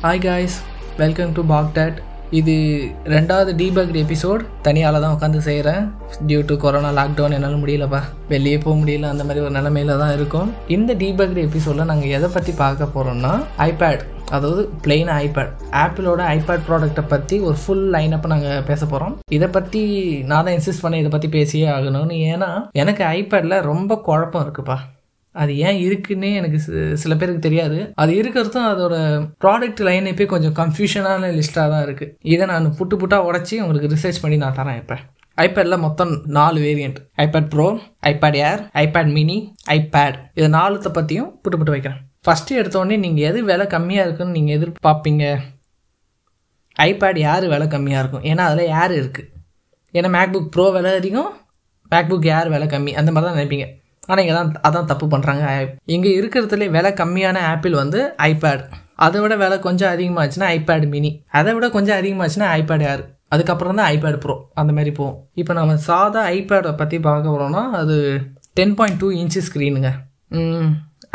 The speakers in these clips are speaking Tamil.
Hi guys welcome to Baghdad இது ரெண்டாவது டீபக்ட் எபிசோட் தனியால் தான் உட்காந்து செய்கிறேன் டியூ டு கொரோனா லாக்டவுன் என்னால் முடியலப்பா. வெளியே போக முடியல. அந்த மாதிரி ஒரு நிலமையில தான் இருக்கும். இந்த டீபக்ட் எபிசோடில் நாங்கள் எதை பற்றி பார்க்க போகிறோம்னா ஐபேட் அதாவது பிளெயின் ஐபேட் ஆப்பிளோட ஐபேட் ப்ராடக்ட்டை பற்றி ஒரு ஃபுல் லைனப்பை நாங்கள் பேச போகிறோம் இதை பற்றி நான் தான் இன்சிஸ்ட் பண்ணி இதை பற்றி பேசியே ஆகணும்னு. ஏன்னா எனக்கு ஐபேடில் ரொம்ப குழப்பம் இருக்குப்பா. அது ஏன் இருக்குன்னே எனக்கு சில பேருக்கு தெரியாது. அது இருக்கிறதும் அதோட ப்ராடக்ட் லைன் இப்போ கொஞ்சம் கன்ஃபியூஷனான லிஸ்ட்டாக தான் இருக்குது இதை நான் புட்டு புட்டாக உடச்சி உங்களுக்கு ரிசர்ச் பண்ணி நான் தரேன் இப்போ. ஐபேடில் மொத்தம் நாலு variant iPad Pro iPad Air iPad mini iPad இது நாலுத்தை பற்றியும் புட்டு புட்டு வைக்கிறேன். ஃபஸ்ட்டு எடுத்தோடனே நீங்கள் எது விலை கம்மியாக இருக்குன்னு நீங்கள் எதிர்பார்ப்பீங்க? ஐபேட் யார் விலை கம்மியாக இருக்கும். ஏன்னா அதில் ஏர் இருக்குது ஏன்னா மேக்புக் ப்ரோ விலை அதிகம் மேக்புக் ஏர் விலை கம்மி. அந்த மாதிரி தான் நினைப்பீங்க. ஆனால் இங்கே தான் அதான் தப்பு பண்ணுறாங்க இங்கே இருக்கிறதுலே விலை கம்மியான ஆப்பிள் வந்து ஐபேட் அதை விட விலை கொஞ்சம் அதிகமாகச்சுன்னா ஐபேட் மினி அதை விட கொஞ்சம் அதிகமாகச்சுன்னா ஐபேட் ஏர் அதுக்கப்புறம் தான் ஐபேட் ப்ரோ அந்த மாதிரி போகும். இப்போ நம்ம சாதா ஐபேடை பற்றி பார்க்க போகிறோம்னா அது டென் பாயிண்ட் டூ இன்ச்சு ஸ்க்ரீனுங்க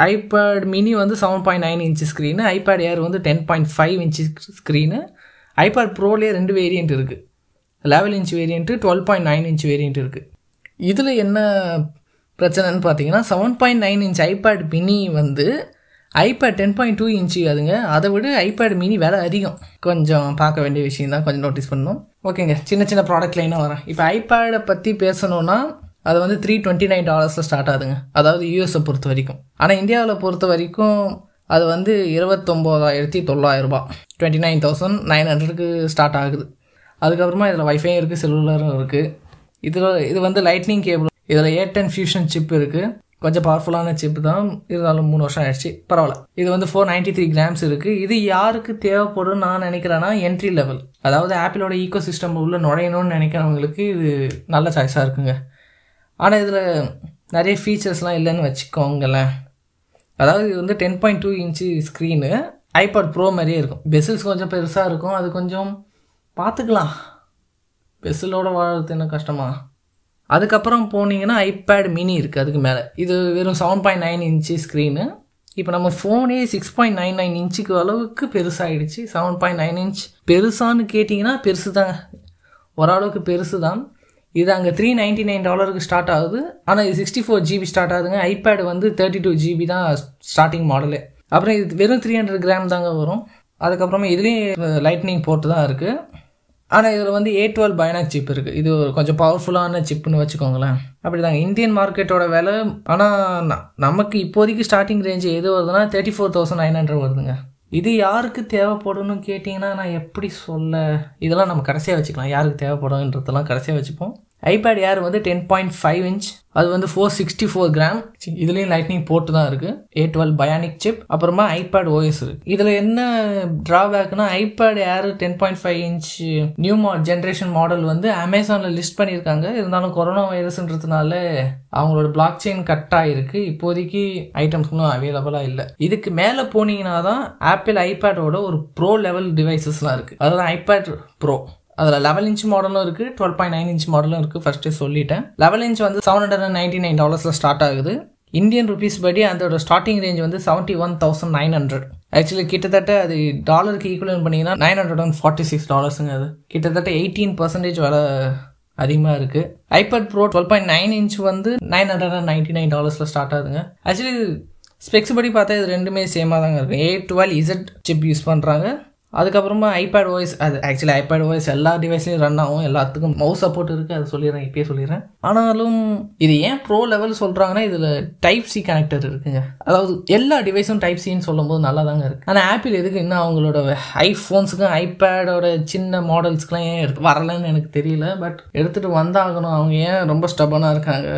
ஐபேட் மினி வந்து seven point nine inch screen iPad Air வந்து ten point five inch screen iPad ப்ரோலேயே ரெண்டு வேரியண்ட் இருக்குது eleven inch variant twelve point nine inch variant இருக்குது இதில் என்ன பிரச்சனைன்னு பார்த்தீங்கன்னா seven point nine inch iPad mini வந்து iPad ten point two inch அதுங்க. அதை விட ஐபேட் மினி விலை அதிகம். கொஞ்சம் பார்க்க வேண்டிய விஷயம் தான் கொஞ்சம் நோட்டீஸ் பண்ணணும். ஓகேங்க சின்ன சின்ன ப்ராடக்ட் லைனாக வரேன். இப்போ ஐபேடை பற்றி பேசணுன்னா அது வந்து த்ரீ டுவெண்ட்டி நைன் டாலர்ஸில் ஸ்டார்ட் ஆகுதுங்க. அதாவது யூஎஸை பொறுத்த வரைக்கும். ஆனால் இந்தியாவில் பொறுத்த வரைக்கும் அது வந்து இருபத்தொம்போதாயிரத்தி தொள்ளாயிரரூபா டுவெண்ட்டி நைன் தௌசண்ட் நைன் ஹண்ட்ரடுக்கு ஸ்டார்ட் ஆகுது. அதுக்கப்புறமா இதில் வைஃபையும் இருக்குது செல்லுலரும் இருக்குது இதில் இது வந்து லைட்னிங் கேபிள் இதில் ஏர்டென் ஃபியூஷன் சிப் இருக்குது கொஞ்சம் பவர்ஃபுல்லான சிப் தான். இருந்தாலும் மூணு வருஷம் ஆயிடுச்சு. பரவாயில்ல. இது வந்து ஃபோர் நைன்ட்டி த்ரீ கிராம்ஸ் இருக்குது இது யாருக்கு தேவைப்படும் நான் நினைக்கிறேன்னா என்ட்ரி லெவல் அதாவது ஆப்பிளோட ஈகோ சிஸ்டம் உள்ளே நுழையணும்னு நினைக்கிறவங்களுக்கு இது நல்ல சாய்ஸாக இருக்குங்க. ஆனால் இதில் நிறைய ஃபீச்சர்ஸ்லாம் இல்லைன்னு வச்சுக்கோங்களேன். அதாவது இது வந்து ten point two inch screen iPad Pro மாதிரியே இருக்கும். பெசில்ஸ் கொஞ்சம் பெருசாக இருக்கும். அது கொஞ்சம் பார்த்துக்கலாம். பெசிலோட வாழறது என்ன கஷ்டமா? அதுக்கப்புறம் போனீங்கன்னா ஐபேட் மினி இருக்குது அதுக்கு மேலே. இது வெறும் seven point nine inch screen இப்போ நம்ம ஃபோனே சிக்ஸ் பாயிண்ட் நைன் நைன் இன்ச்சுக்கு அளவுக்கு பெருசாகிடுச்சு செவன் பாயிண்ட் நைன் இன்ச் பெருசான்னு கேட்டிங்கன்னா பெருசு தாங்க ஓரளவுக்கு பெருசு தான் இது அங்கே த்ரீ நைன்ட்டி நைன் டாலருக்கு ஸ்டார்ட் ஆகுது. ஆனால் இது சிக்ஸ்டி ஃபோர் ஜிபி ஸ்டார்ட் ஆகுதுங்க. ஐபேடு வந்து தேர்ட்டி டூ ஜிபி தான் ஸ்டார்டிங் மாடலே அப்புறம் இது வெறும் த்ரீ ஹண்ட்ரட் கிராம் தாங்க வரும். அதுக்கப்புறமா இதுலேயும் லைட்னிங் போர்ட்டு தான் இருக்குது ஆனால் இதில் வந்து ஏ டுவெல் பைனாக் சிப் இருக்குது இது கொஞ்சம் பவர்ஃபுல்லான சிப்புன்னு வச்சுக்கோங்களேன். அப்படி தாங்க இந்தியன் மார்க்கெட்டோட விலை ஆனால் நமக்கு இப்போதைக்கு ஸ்டார்டிங் ரேஞ்சு எது வருதுன்னா thirty four thousand nine hundred வருதுங்க. இது யாருக்கு தேவைப்படும்னு கேட்டிங்கன்னா நான் எப்படி சொல்ல இதெல்லாம் நம்ம கடைசியாக வச்சுக்கலாம். யாருக்கு தேவைப்படும்ன்றதெல்லாம் கடைசியாக வச்சுப்போம். ஐபேட் ஏர் வந்து டென் பாயிண்ட் ஃபைவ் இன்ச் அது வந்து ஃபோர் சிக்ஸ்டி ஃபோர் கிராம் இதுலேயும் லைட்னிங் போட்டு தான் இருக்குது ஏ டுவெல் பயானிக் சிப் அப்புறமா ஐபேட் ஓஎஸ் இருக்குது இதில் என்ன ட்ராபேக்னா iPad Air ten point five inch new மா ஜென்ரேஷன் மாடல் வந்து அமேசானில் லிஸ்ட் பண்ணியிருக்காங்க. இருந்தாலும் கொரோனா வைரஸ்ன்றதுனால அவங்களோட பிளாக் செயின் கட் ஆகிருக்கு இப்போதைக்கு ஐட்டம்ஸ் இன்னும் அவைலபிளாக இல்லை. இதுக்கு மேலே போனீங்கன்னா தான் ஆப்பிள் ஐபேடோட ஒரு ப்ரோ லெவல் டிவைசஸ்லாம் இருக்குது அதாவது ஐபேட் ப்ரோ அதில் லெவல் இன்ச் மாடலும் இருக்குது டுவெல் பாயிண்ட் நைன் இன்ச் மாடலும் இருக்குது ஃபஸ்ட்டே சொல்லிட்டேன். லெவல் இன்ச் வந்து seven hundred and ninety nine டாலர்ஸில் start ஆகுது. இந்தியன் ருபீஸ் படி அதோட ஸ்டார்டிங் ரேஞ்ச் வந்து seventy one thousand nine hundred actually கிட்டத்தட்ட அது டாலருக்கு ஈக்குவல் பண்ணிங்கன்னா nine hundred and forty six டாலர்ஸுங்க அது. கிட்டத்தட்ட எயிட்டீன் பர்சன்டேஜ் விலை அதிகமாக இருக்குது iPad Pro twelve point nine inch வந்து nine hundred and ninety nine டாலர்ஸில் start ஆகுதுங்க. ஆக்சுவலி ஸ்பெக்ஸ் படி பார்த்தா இது ரெண்டுமே சேமாக தாங்க இருக்கும் A twelve Z chip use பண்ணுறாங்க அதுக்கப்புறமா ஐபேட் ஓஎஸ் அது ஆக்சுவலி ஐபேட் ஓஎஸ் எல்லா டிவைஸ்லையும் ரன் ஆகும். எல்லாத்துக்கும் மவுஸ் சப்போர்ட் இருக்குது அது சொல்லிடுறேன் இப்பயே சொல்லிடுறேன். ஆனாலும் இது ஏன் ப்ரோ லெவல் சொல்கிறாங்கன்னா இதில் டைப் சி கனெக்டர் இருக்குங்க. அதாவது எல்லா டிவைஸும் டைப் சின்னு சொல்லும்போது நல்லா தாங்க இருக்குது ஆனால் ஆப்பிள் எதுக்கு இன்னும் அவங்களோட ஐஃபோன்ஸுக்கும் ஐபேடோட சின்ன மாடல்ஸ்க்குலாம் ஏன் எடுத்து வரலன்னு எனக்கு தெரியல. பட் எடுத்துகிட்டு வந்தாகணும். அவங்க ஏன் ரொம்ப ஸ்டபனாக இருக்காங்க?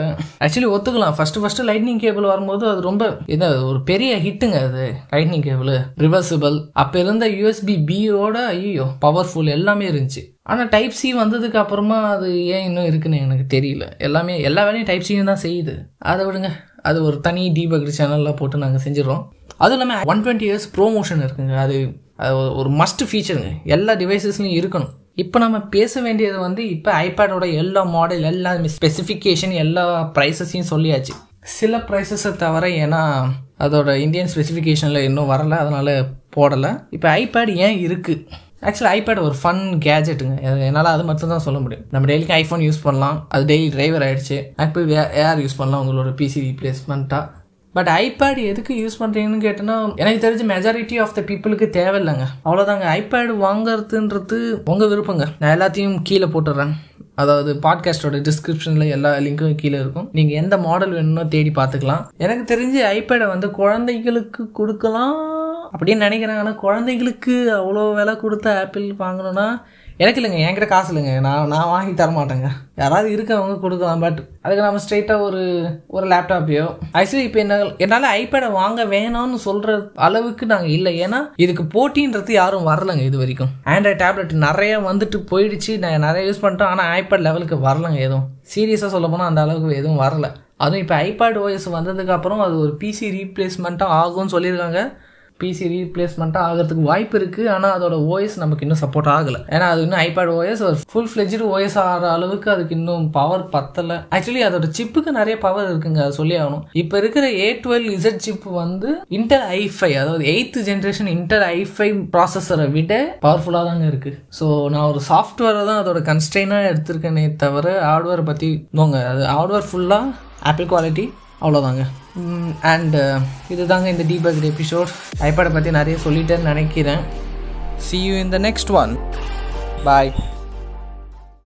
ஆக்சுவலி ஒத்துக்கலாம். ஃபஸ்ட்டு ஃபஸ்ட்டு லைட்னிங் கேபிள் வரும்போது அது ரொம்ப இது ஒரு பெரிய ஹிட்டுங்க அது. லைட்னிங் கேபிள் ரிவர்சிபிள் அப்போ இருந்த யூஎஸ்பி பியோட ஐயோ பவர்ஃபுல் எல்லாமே இருந்துச்சு. ஆனால் டைப் சி வந்ததுக்கு அப்புறமா அது ஏன் இன்னும் இருக்குன்னு எனக்கு தெரியல. எல்லாமே எல்லா வேலையும் டைப் சியும் தான் செய்யுது. அதை விடுங்க. அது ஒரு தனி டீபக் சேனலில் போட்டு நாங்கள் செஞ்சிடறோம். அதுவும் இல்லாமல் ஒன் டுவெண்ட்டி இயர்ஸ் ப்ரோமோஷன் இருக்குங்க. அது அது ஒரு- ஒரு மஸ்ட் ஃபீச்சருங்க எல்லா டிவைசஸ்லையும் இருக்கணும். இப்போ நம்ம பேச வேண்டியது வந்து இப்போ ஐபேடோட எல்லா மாடல் எல்லா ஸ்பெசிஃபிகேஷன் எல்லா ப்ரைஸஸையும் சொல்லியாச்சு. சில ப்ரைஸஸை தவிர ஏன்னா அதோட இந்தியன் ஸ்பெசிஃபிகேஷனில் இன்னும் வரல அதனால் போடலை. இப்போ ஐபேட் ஏன் இருக்குது ஆக்சுவலி ஐபேட் ஒரு ஃபன் கேஜெட்டுங்க என்னால் அது மட்டும் தான் சொல்ல முடியும். நம்ம டெய்லிக்கு ஐஃபோன் யூஸ் பண்ணலாம். அது டெய்லி டிரைவர் ஆகிடுச்சு ஆப்பிள் ஏஆர் யூஸ் பண்ணலாம் உங்களோட பிசி ரீப்ளேஸ்மெண்ட்டாக பட் ஐபேட் எதுக்கு யூஸ் பண்ணுறீங்கன்னு கேட்டோன்னா எனக்கு தெரிஞ்ச மெஜாரிட்டி ஆஃப் த பீப்புளுக்கு தேவையில்லைங்க. அவ்வளோதாங்க ஐபேட் வாங்குறதுன்றது உங்கள் விருப்பங்க. நான் எல்லாத்தையும் கீழே போட்டுடுறேன் அதாவது பாட்காஸ்டோட டிஸ்கிரிப்ஷனில் எல்லா லிங்க்கும் கீழே இருக்கும். நீங்கள் எந்த மாடல் வேணும்னோ தேடி பார்த்துக்கலாம். எனக்கு தெரிஞ்சு ஐபேடை வந்து குழந்தைகளுக்கு கொடுக்கலாம் அப்படின்னு நினைக்கிறேன். ஆனால் குழந்தைங்களுக்கு அவ்வளோ விலை கொடுத்த ஆப்பிள் வாங்கணும்னா எனக்கு இல்லைங்க என்கிட்ட காசு இல்லைங்க. நான் நான் வாங்கி தர மாட்டேங்க யாராவது இருக்கவங்க கொடுக்கலாம் பட் அதுக்கு நம்ம ஸ்ட்ரெயிட்டாக ஒரு ஒரு லேப்டாப்பையோ ஆக்சுவலி இப்போ என்ன என்னால் ஐபேடை வாங்க வேணாம்னு சொல்கிற அளவுக்கு நாங்கள் இல்லை. ஏன்னா இதுக்கு போட்டின்றது யாரும் வரலங்க இது வரைக்கும். ஆண்ட்ராய்ட் டேப்லெட் நிறைய வந்துட்டு போயிடுச்சு. நான் நிறைய யூஸ் பண்ணிட்டோம். ஆனால் ஐபேட் லெவலுக்கு வரலங்க எதுவும். சீரியஸாக சொல்ல போனால் அந்த அளவுக்கு எதுவும் வரல. அதுவும் இப்போ ஐபேட் ஓஎஸ் வந்ததுக்கப்புறம் அது ஒரு பிசி ரீப்ளேஸ்மெண்ட்டாக ஆகும்னு சொல்லியிருக்காங்க. பிசி ரீப்ளேஸ்மெண்ட்டாக ஆகிறதுக்கு வாய்ப்பு இருக்குது ஆனால் அதோட ஓஎஸ் நமக்கு இன்னும் சப்போர்ட் ஆகலை. ஏன்னா அது இன்னும் ஐபேட் ஓஎஸ் ஒரு ஃபுல் ஃப்ளெஜ்டு ஓஎஸ் ஆகிற அளவுக்கு அதுக்கு இன்னும் பவர் பத்தலை. ஆக்சுவலி அதோட சிப்புக்கு நிறைய பவர் இருக்குங்க. அது சொல்லி ஆகணும். இப்போ இருக்கிற ஏ டுவெல் இசட் சிப் வந்து இன்டர் ஐஃபை அதாவது eighth generation Intel i five ப்ராசஸரை விட பவர்ஃபுல்லாக தாங்க இருக்குது ஸோ நான் ஒரு சாஃப்ட்வேரை தான் அதோட கன்ஸ்டெயினாக எடுத்திருக்கேனே தவிர ஹார்ட்வேர் பற்றி நோங்க அது ஹார்ட்வேர் ஃபுல்லாக ஆப்பிள் குவாலிட்டி அவ்வளோதாங்க அண்டு uh, இதுதாங்க இந்த டீபக் எபிசோட் ஐபேடை பற்றி நிறைய சொல்லிட்டேன்னு நினைக்கிறேன். See you in the next one bye